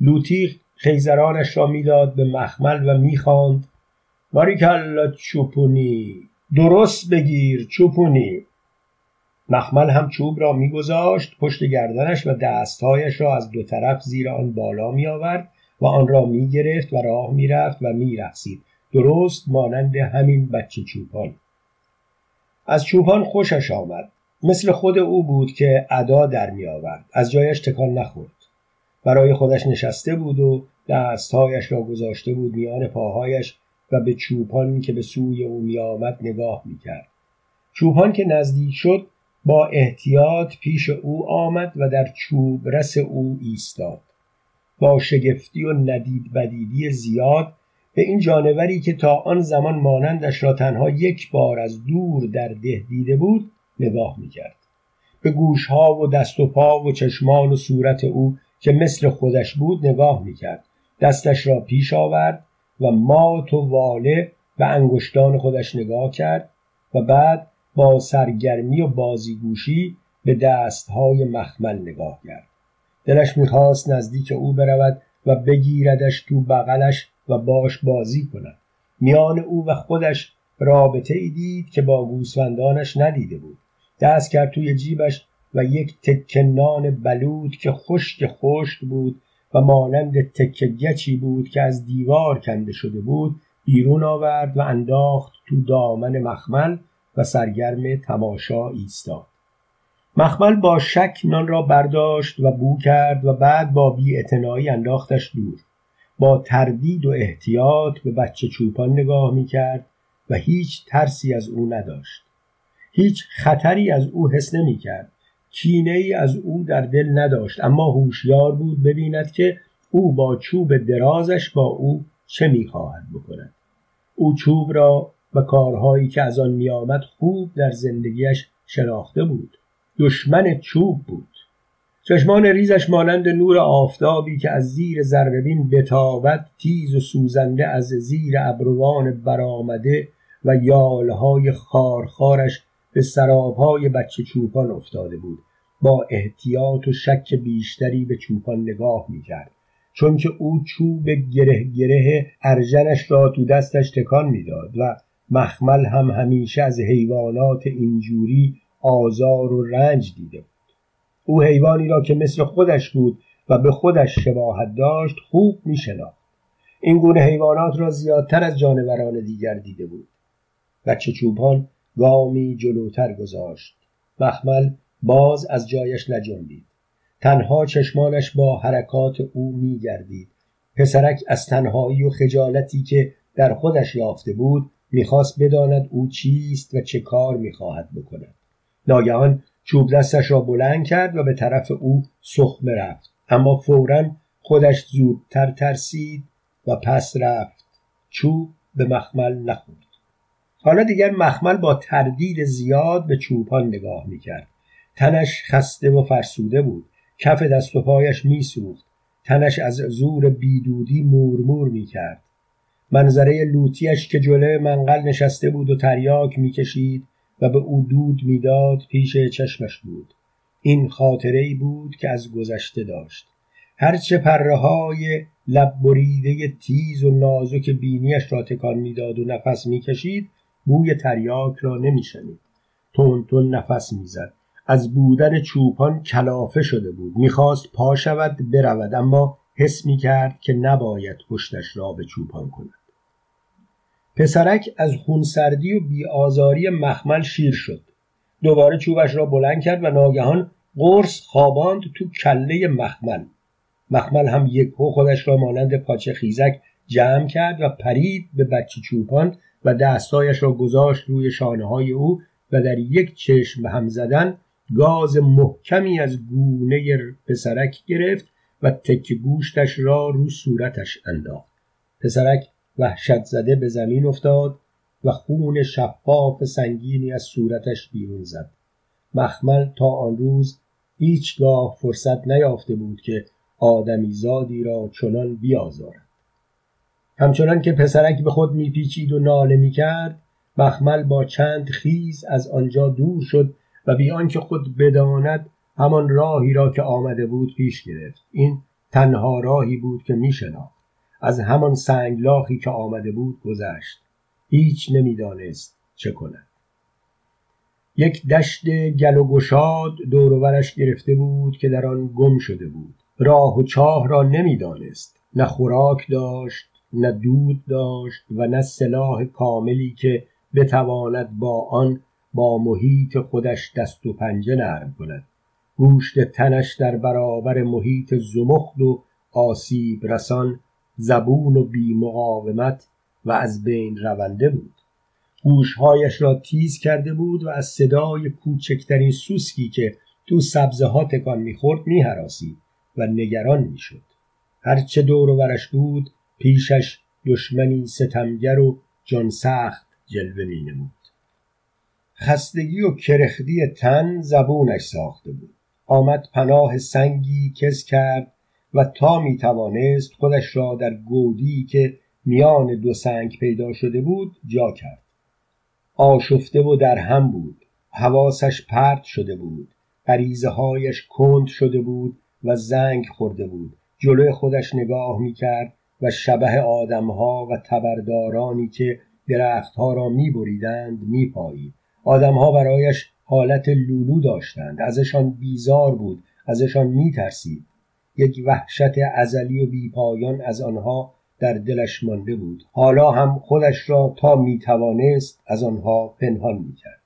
لوتی خیزرانش را می‌داد به مخمل و می‌خواند. باریکلا چوپونی درست بگیر چوپونی. مخمل هم چوب را میگذاشت پشت گردنش و دستهایش را از دو طرف زیر آن بالا می آورد و آن را می گرفت و راه می رفت و می رخصید. درست مانند همین بچه چوپان. از چوپان خوشش آمد. مثل خود او بود که ادا در می آورد از جایش تکان نخورد. برای خودش نشسته بود و دستهایش را گذاشته بود میان پاهایش و به چوپان که به سوی او می آمد نگاه می کرد چوپان که نزدیک شد با احتیاط پیش او آمد و در چوب رس او ایستاد. با شگفتی و ندید بدیدی زیاد به این جانوری که تا آن زمان مانندش را تنها یک بار از دور در ده دیده بود نگاه می‌کرد. به گوشها و دست و پا و چشمان و صورت او که مثل خودش بود نگاه می‌کرد. دستش را پیش آورد و مات و واله به انگشتان خودش نگاه کرد و بعد با سرگرمی و بازیگوشی به دستهای مخمل نگاه کرد. دلش می‌خواست نزدیک او برود و بگیردش تو بغلش و باش بازی کند. میان او و خودش رابطه ای دید که با گوسفندانش ندیده بود. دست کرد توی جیبش و یک تکه نان بلود که خشک خشک بود و مانند تکه گچی بود که از دیوار کنده شده بود بیرون آورد و انداخت تو دامن مخمل و سرگرم تماشا ایستاد. مخمل با شک نان را برداشت و بو کرد و بعد با بیاعتنایی انداختش دور. با تردید و احتیاط به بچه چوپان نگاه می کرد و هیچ ترسی از او نداشت. هیچ خطری از او حس نمی کرد کینه ای از او در دل نداشت اما هوشیار بود ببیند که او با چوب درازش با او چه می‌خواهد بکند. او چوب را و کارهایی که از آن میآمد خوب در زندگیش شناخته بود. دشمن چوب بود. چشمان ریزش مانند نور آفتابی که از زیر ذربین بتابد تیز و سوزنده از زیر ابروان برآمده و یالهای خارخارش به سرابهای بچه چوپان افتاده بود. با احتیاط و شک بیشتری به چوپان نگاه می‌کرد. چون که او چوب گره گره ارژنش را تو دستش تکان می‌داد و مخمل هم همیشه از حیوانات اینجوری آزار و رنج دیده بود. او حیوانی را که مثل خودش بود و به خودش شباهت داشت خوب میشناخت. این گونه حیوانات را زیادتر از جانوران دیگر دیده بود. بچه چوبان گامی جلوتر گذاشت. مخمل باز از جایش نجنبید. تنها چشمانش با حرکات او میگردید. پسرک از تنهایی و خجالتی که در خودش یافته بود می‌خواست بداند او چیست و چه کار می‌خواهد بکند. ناگهان چوب دستش را بلند کرد و به طرف او سخمه رفت. اما فورا خودش زودتر ترسید و پس رفت. چوب به مخمل نخورد. حالا دیگر مخمل با تردید زیاد به چوپان نگاه می‌کرد. تنش خسته و فرسوده بود. کف دست و پایش میسوخت. تنش از زور بیدودی مورمور می‌کرد. منظره لوتیش که جلوی منقل نشسته بود و تریاک می‌کشید و به او دود می‌داد پیش چشمش بود. این خاطره ای بود که از گذشته داشت. هرچه پره های لب بریده تیز و نازک بینیش را تکان می‌داد و نفس می‌کشید بوی تریاک را نمیشنید. تون تون نفس می‌زد. از بودن چوپان کلافه شده بود. می‌خواست پا شود برود اما حس می‌کرد که نباید پشتش را به چوپان کند. پسرک از خونسردی و بیآزاری مخمل شیر شد. دوباره چوبش را بلند کرد و ناگهان قرص خواباند تو کله مخمل. مخمل هم یکهو خودش را مانند پاچه خیزک جمع کرد و پرید به بچه چوپان و دستایش را گذاشت روی شانه های او و در یک چشم هم زدن گاز محکمی از گونه پسرک گرفت و تک گوشتش را رو صورتش انداخت. پسرک وحشت زده به زمین افتاد و خون شفاف سنگینی از صورتش بیرون زد. مخمل تا آن روز هیچگاه فرصت نیافته بود که آدمیزادی را چنان بیازارد. همچنان که پسرک به خود میپیچید و ناله می‌کرد مخمل با چند خیز از آنجا دور شد و بی آنکه خود بداند همان راهی را که آمده بود پیش گرفت. این تنها راهی بود که میشناخت. از همان سنگلاخی که آمده بود گذشت. هیچ نمی‌دانست چه کند. یک دشت گل و گشاد دوروبرش گرفته بود که در آن گم شده بود. راه و چاه را نمی‌دانست. نه خوراک داشت نه دود داشت و نه سلاح کاملی که بتواند با آن با محیط خودش دست و پنجه نرم کند. گوشت تنش در برابر محیط زمخت و آسیب رسان زبون و بی مقاومت و از بین رونده بود. گوشهایش را تیز کرده بود و از صدای کوچکترین سوسکی که تو سبزه ها تکان می‌خورد میهراسید و نگران می‌شد. هرچه دور و برش بود پیشش دشمنی ستمگر و جان سخت جلوه می نمود. خستگی و کرخدی تن زبونش ساخته بود. آمد پناه سنگی کس کرد و تا می توانست خودش را در گودی که میان دو سنگ پیدا شده بود جا کرد. آشفته و در هم بود حواسش پرت شده بود غریزه هایش کند شده بود و زنگ خورده بود. جلوی خودش نگاه می کرد و شبه آدمها و تبردارانی که درختها را می بریدند می پایید آدمها برایش حالت لولو داشتند. ازشان بیزار بود ازشان می ترسید یک وحشت ازلی و بیپایان از آنها در دلش مانده بود. حالا هم خودش را تا می توانست از آنها پنهان می کرد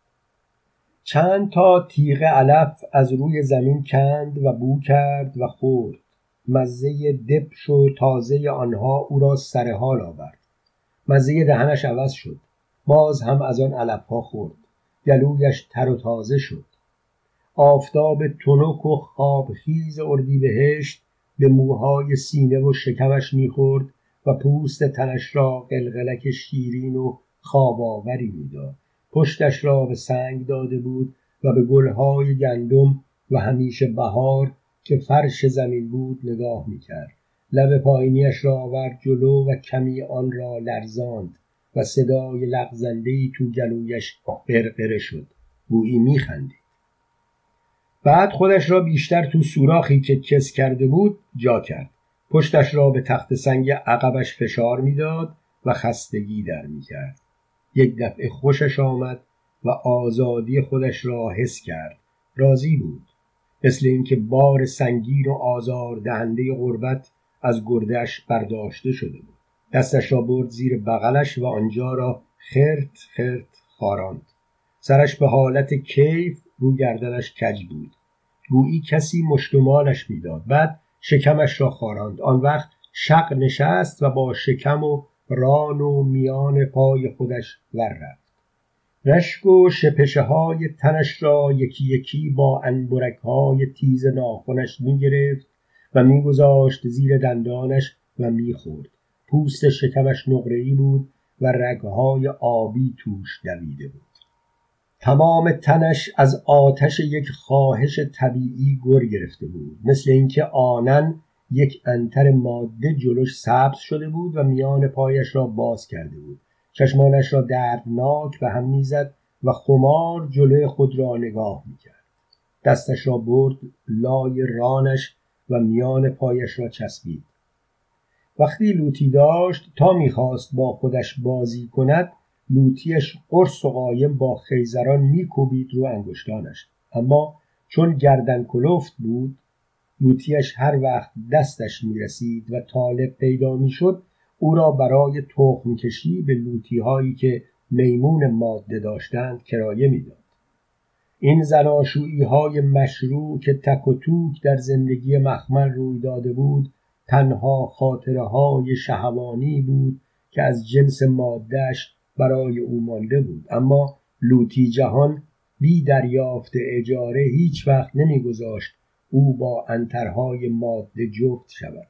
چند تا تیغ علف از روی زمین کند و بو کرد و خورد. مزه دبش و تازه آنها او را سر حال آورد. مزه دهنش عوض شد. باز هم از آن علفها خورد. گلویش تر و تازه شد. آفتاب تنک و خوابخیز اردیبهشت به موهای سینه و شکمش می‌خورد و پوست تنش را قلقلک شیرین و خوابآوری می‌داد. پشتش را به سنگ داده بود و به گلهای گندم و همیشه بهار که فرش زمین بود نگاه می‌کرد. لب پایینیش را آورد جلو و کمی آن را لرزاند و صدای لغزندهای تو گلویش قرقره شد. گویی میخندید بعد خودش را بیشتر تو سوراخی که کس کرده بود جا کرد. پشتش را به تخت سنگ عقبش فشار می‌داد و خستگی در می‌کرد. یک دفعه خوشش آمد و آزادی خودش را حس کرد. راضی بود. مثل اینکه بار سنگین و آزار دهنده غربت از گردش برداشته شده بود. دستش را برد زیر بغلش و آنجا را خرت خرت خاراند. سرش به حالت کیف رو گردنش کج بود. گویی کسی مشتمالش می‌داد. بعد شکمش را خاراند. آن وقت شق نشست و با شکم و ران و میان پای خودش ور رفت. رشک و شپشه های تنش را یکی یکی با انبرک های تیز ناخونش می گرفت و میگذاشت زیر دندانش و می‌خورد. پوست شکمش نقره‌ای بود و رگهای آبی توش دویده بود. تمام تنش از آتش یک خواهش طبیعی گر گرفته بود. مثل اینکه آنن یک انتر ماده جلوش سبز شده بود و میان پایش را باز کرده بود. چشمانش را دردناک به هم می‌زد و خمار جلوی خود را نگاه می‌کرد. دستش را برد لای رانش و میان پایش را چسبید. وقتی لوتی داشت تا می‌خواست با خودش بازی کند لوتیش قرص و قایم با خیزران میکوبید رو انگشتانش. اما چون گردن کلفت بود لوتیش هر وقت دستش می‌رسید و طالب پیدا می‌شد او را برای تخم کشی به لوتی هایی که میمون ماده داشتند کرایه می‌داد. این زناشویی های مشروع که تک و توک در زندگی مخمل روی داده بود تنها خاطره های شهوانی بود که از جنس مادهش برای او مانده بود. اما لوتی جهان بی دریافت اجاره هیچ وقت نمیگذاشت او با انترهای ماده جفت شود.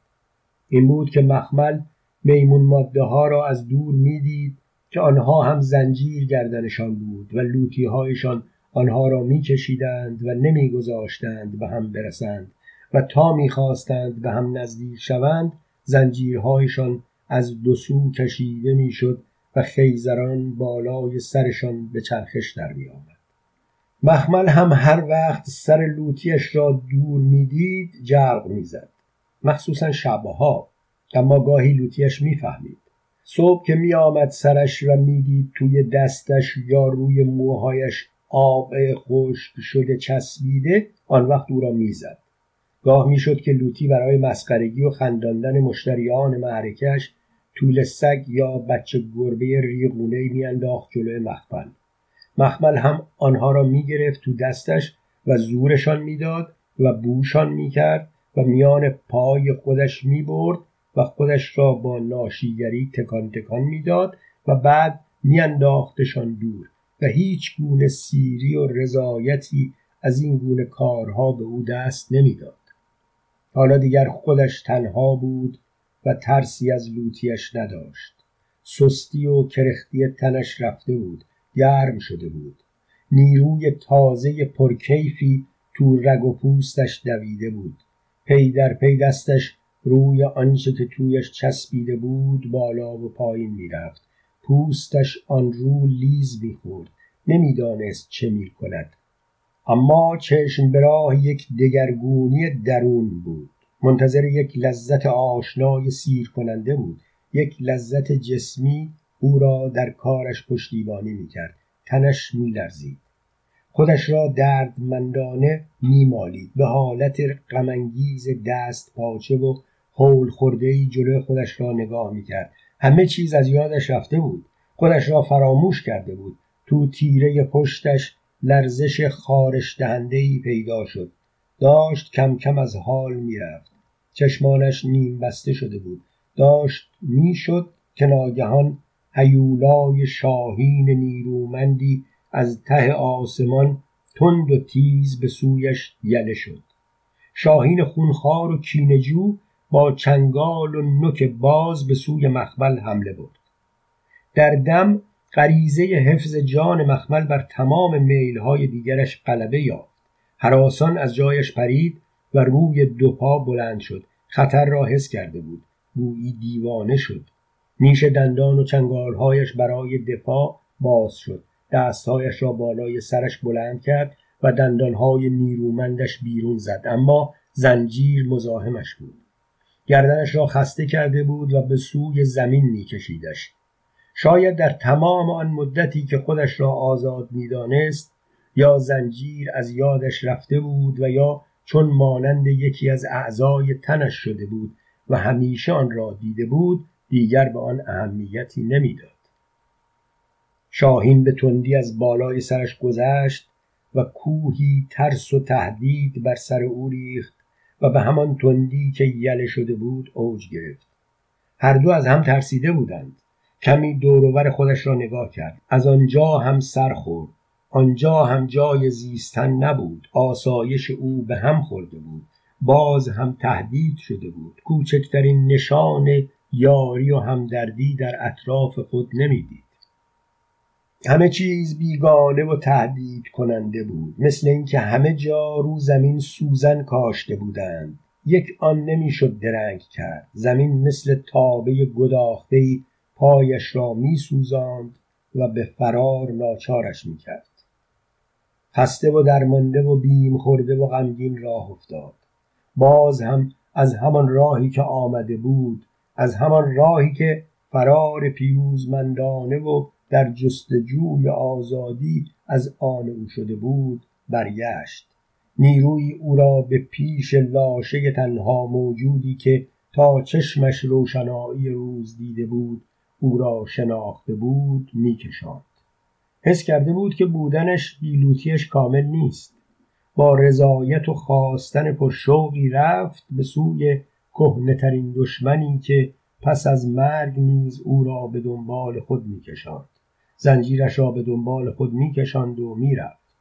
این بود که مخمل میمون ماده ها را از دور می‌دید که آنها هم زنجیر گردنشان بود و لوتی هایشان آنها را میکشیدند و نمیگذاشتند به هم برسند و تا می‌خواستند به هم نزدیک شوند زنجیرهایشان از دو سو کشیده می‌شد و خیزران بالای سرشان به چرخش در میآمد. مخمل هم هر وقت سر لوتیش را دور می‌دید جرق می‌زد. مخصوصا شبها اما گاهی لوتیش می‌فهمید. صبح که میآمد سرش و می‌دید توی دستش یا روی موهایش آب خشک شده چسبیده آن وقت او را می‌زد. گاه می‌شد که لوتی برای مسخرگی و خنداندن مشتریان معرکش طول سگ یا بچه گربه ریغونه میانداخت جلوی مخمل. مخمل هم آنها را می‌گرفت تو دستش و زورشان می‌داد و بوشان می‌کرد و میان پای خودش می‌برد و خودش را با ناشیگری تکان تکان می‌داد و بعد میانداختشان دور و هیچ گونه سیری و رضایتی از این گونه کارها به او دست نمی‌داد. حالا دیگر خودش تنها بود و ترسی از لوطیش نداشت. سستی و کرختی تنش رفته بود گرم شده بود. نیروی تازه پرکیفی تو رگ و پوستش دویده بود. پی در پی دستش روی آنچه که تویش چسبیده بود بالا و پایین می‌رفت. پوستش آن تو لیز می‌خورد. نمی‌دانست چه می‌کند. اما چشم به راه یک دگرگونی درون بود. منتظر یک لذت آشنای سیر کننده بود. یک لذت جسمی او را در کارش پشتیبانی می‌کرد. تنش میلرزید. خودش را دردمندانه میمالید. به حالت غمانگیز دست پاچه و هول خورده جلوی خودش را نگاه می‌کرد. همه چیز از یادش رفته بود. خودش را فراموش کرده بود. تو تیره پشتش لرزش خارش دهنده ای پیدا شد. داشت کم کم از حال می‌رفت. چشمانش نیم بسته شده بود. داشت می‌شد که ناگهان هیولای شاهین نیرومندی از ته آسمان تند و تیز به سویش یله شد. شاهین خونخوار و کینجو با چنگال و نوک باز به سوی مخمل حمله برد. در دم غریزه حفظ جان مخمل بر تمام میلهای دیگرش غلبه یافت. حراسان از جایش پرید و روی دو پا بلند شد. خطر را حس کرده بود. گویی دیوانه شد. نیش دندان و چنگالهایش برای دفاع باز شد. دستهایش را بالای سرش بلند کرد و دندانهای نیرومندش بیرون زد. اما زنجیر مزاحمش بود. گردنش را خسته کرده بود و به سوی زمین میکشیدش. شاید در تمام آن مدتی که خودش را آزاد می‌دانست یا زنجیر از یادش رفته بود و یا چون مانند یکی از اعضای تنش شده بود و همیشه آن را دیده بود دیگر به آن اهمیتی نمی‌داد. شاهین به تندی از بالای سرش گذشت و کوهی ترس و تهدید بر سر او ریخت و به همان تندی که یله شده بود اوج گرفت. هر دو از هم ترسیده بودند. کمی دوروبر خودش را نگاه کرد. از آنجا هم سر خورد. آنجا هم جای زیستن نبود آسایش او به هم خورده بود باز هم تهدید شده بود. کوچکترین نشان یاری و همدردی در اطراف خود نمی‌دید. همه چیز بیگانه و تهدید کننده بود. مثل اینکه همه جا رو زمین سوزن کاشته بودند. یک آن نمی‌شد درنگ کرد. زمین مثل تابه گداخته پایش را میسوزاند و به فرار ناچارش می‌کرد. خسته و درمانده و بیم خورده و غمگین راه افتاد. باز هم از همان راهی که آمده بود از همان راهی که فرار پیروزمندانه و در جستجوی آزادی از آن او شده بود برگشت. نیروی او را به پیش لاشه تنها موجودی که تا چشمش روشنایی روز دیده بود او را شناخته بود میکشاند. حس کرده بود که بودنش بیلوتیش کامل نیست. با رضایت و خواستن پرشوقی رفت به سوی کهنه دشمنی که پس از مرگ نیز او را به دنبال خود میکشاند. زنجیرش را به دنبال خود میکشاند و می‌رفت.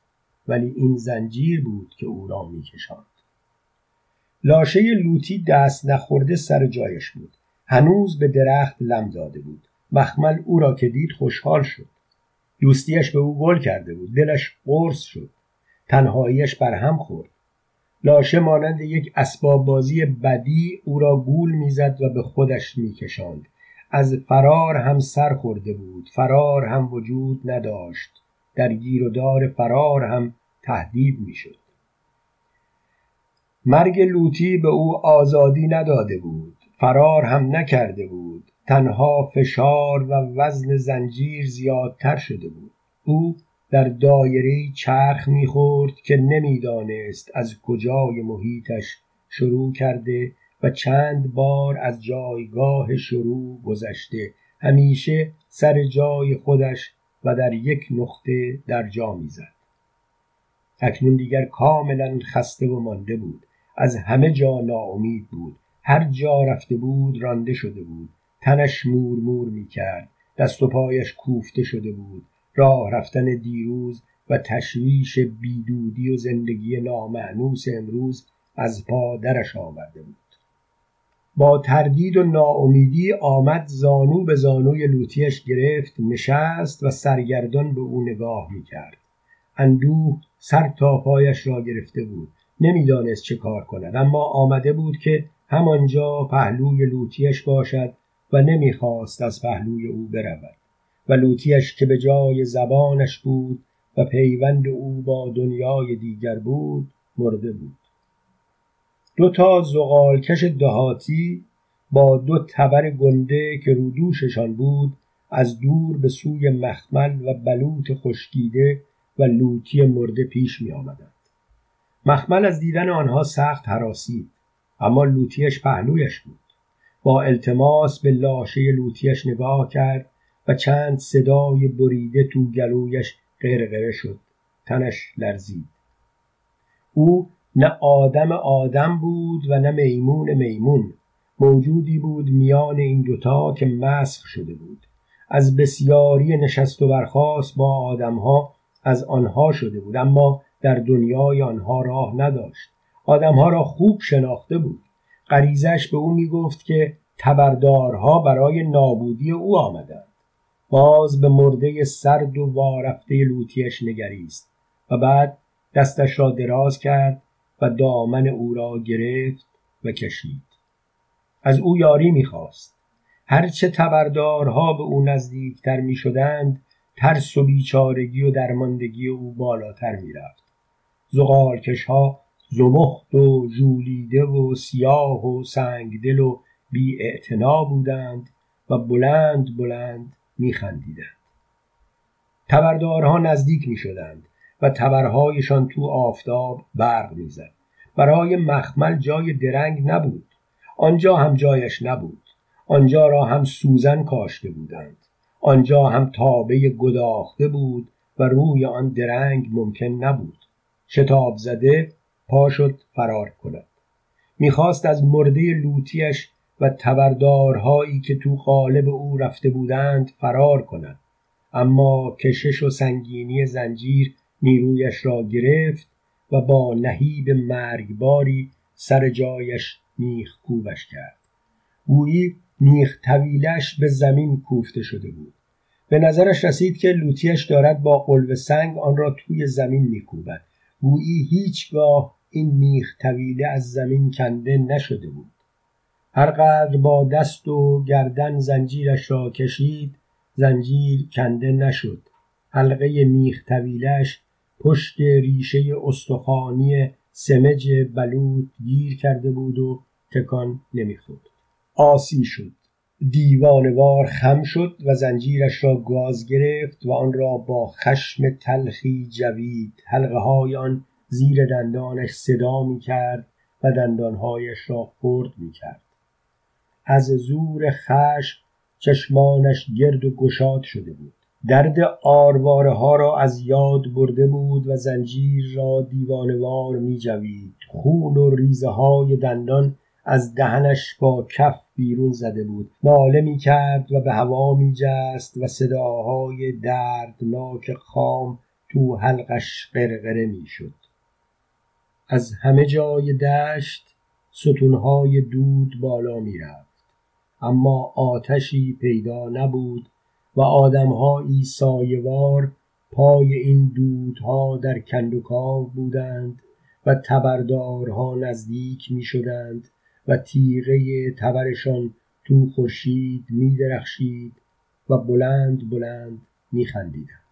ولی این زنجیر بود که او را میکشاند. لاشه لوتی دست نخورده سر جایش بود. هنوز به درخت لم داده بود. مخمل او را که دید خوشحال شد. دوستیش به او گل کرده بود. دلش قرص شد. تنهاییش بر هم خورد. لاشه مانند یک اسباب بازی بدی او را گول می‌زد و به خودش میکشاند. از فرار هم سر خورده بود. فرار هم وجود نداشت. در گیر و دار فرار هم تهدید می‌شد. مرگ لوتی به او آزادی نداده بود. فرار هم نکرده بود. تنها فشار و وزن زنجیر زیادتر شده بود. او در دایره چرخ می‌خورد که نمی‌دانست از کجای محیطش شروع کرده و چند بار از جایگاه شروع گذشته. همیشه سر جای خودش و در یک نقطه در جا می‌زد. اکنون دیگر کاملا خسته و مانده بود. از همه جا ناامید بود. هر جا رفته بود رانده شده بود. تنش مور مور می کرد دست و پایش کوفته شده بود. راه رفتن دیروز و تشویش بیدودی و زندگی نامعنوس امروز از پا درش آورده بود. با تردید و ناامیدی آمد زانو به زانوی لوتیش گرفت نشست و سرگردان به او نگاه می‌کرد. اندوه سر تا پایش را گرفته بود. نمی‌دانست چه کار کند اما آمده بود که همانجا پهلوی لوتیش باشد و نمی‌خواست از پهلوی او برود و لوتیش که به جای زبانش بود و پیوند او با دنیای دیگر بود مرده بود دو تا زغالکش دهاتی با دو تبر گنده که رودوششان بود از دور به سوی مخمل و بلوط خشکیده و لوتی مرده پیش می آمدند. مخمل از دیدن آنها سخت حراسید اما لوتیش پهلویش بود با التماس به لاشه لوتیش نگاه کرد و چند صدای بریده تو گلویش غرغره شد. تنش لرزید. او نه آدم آدم بود و نه میمون میمون. موجودی بود میان این دوتا که مسخ شده بود. از بسیاری نشست و برخاست با آدمها از آنها شده بود. اما در دنیای آنها راه نداشت. آدمها را خوب شناخته بود. غریزش به او می‌گفت که تبردارها برای نابودی او آمدند. باز به مرده سرد و وارفته لوتیش نگریست و بعد دستش را دراز کرد و دامن او را گرفت و کشید. از او یاری می‌خواست. هرچه تبردارها به او نزدیکتر می‌شدند ترس و بیچارگی و درماندگی او بالاتر می‌رفت. زغالکش ها زمخت و ژولیده و سیاه و سنگدل و بی بودند و بلند بلند میخندیدند. تبردارها نزدیک می‌شدند و تبرهایشان تو آفتاب برق می‌زد. برای مخمل جای درنگ نبود. آنجا هم جایش نبود. آنجا را هم سوزن کاشته بودند. آنجا هم تابه گداخته بود و روی آن درنگ ممکن نبود. شتاب زده پا شد فرار کند. می‌خواست از مرده لوتیش و تبردارهایی که تو قالب او رفته بودند فرار کند. اما کشش و سنگینی زنجیر نیرویش را گرفت و با نهیب مرگباری سر جایش میخ کوبش کرد. گویی میخ طویلش به زمین کوفته شده بود. به نظرش رسید که لوتیش دارد با قلب سنگ آن را توی زمین میکوبد. گویی هیچگاه این میخ طویله از زمین کنده نشده بود. هرقدر با دست و گردن زنجیرش را کشید زنجیر کنده نشد. حلقه میخ طویلش پشت ریشه استخوانی سمج بلوط گیر کرده بود و تکان نمی‌خورد. آسی شد. دیوانوار خم شد و زنجیرش را گاز گرفت و آن را با خشم تلخی جوید. حلقه های آن زیر دندانش صدا می کرد و دندانهایش را خرد می کرد. از زور خشم چشمانش گرد و گشاد شده بود. درد آرواره ها را از یاد برده بود و زنجیر را دیوانوار می جوید خون و ریزه های دندان از دهنش با کف بیرون زده بود. ناله می کرد و به هوا می جست و صداهای دردناک خام تو حلقش قرقره می شد از همه جای دشت ستونهای دود بالا می رفت اما آتشی پیدا نبود و آدمهایی سایوار پای این دودها در کندوکاو بودند و تبردارها نزدیک می شدند و تیغه تبرشان تو خورشید می درخشید و بلند بلند می.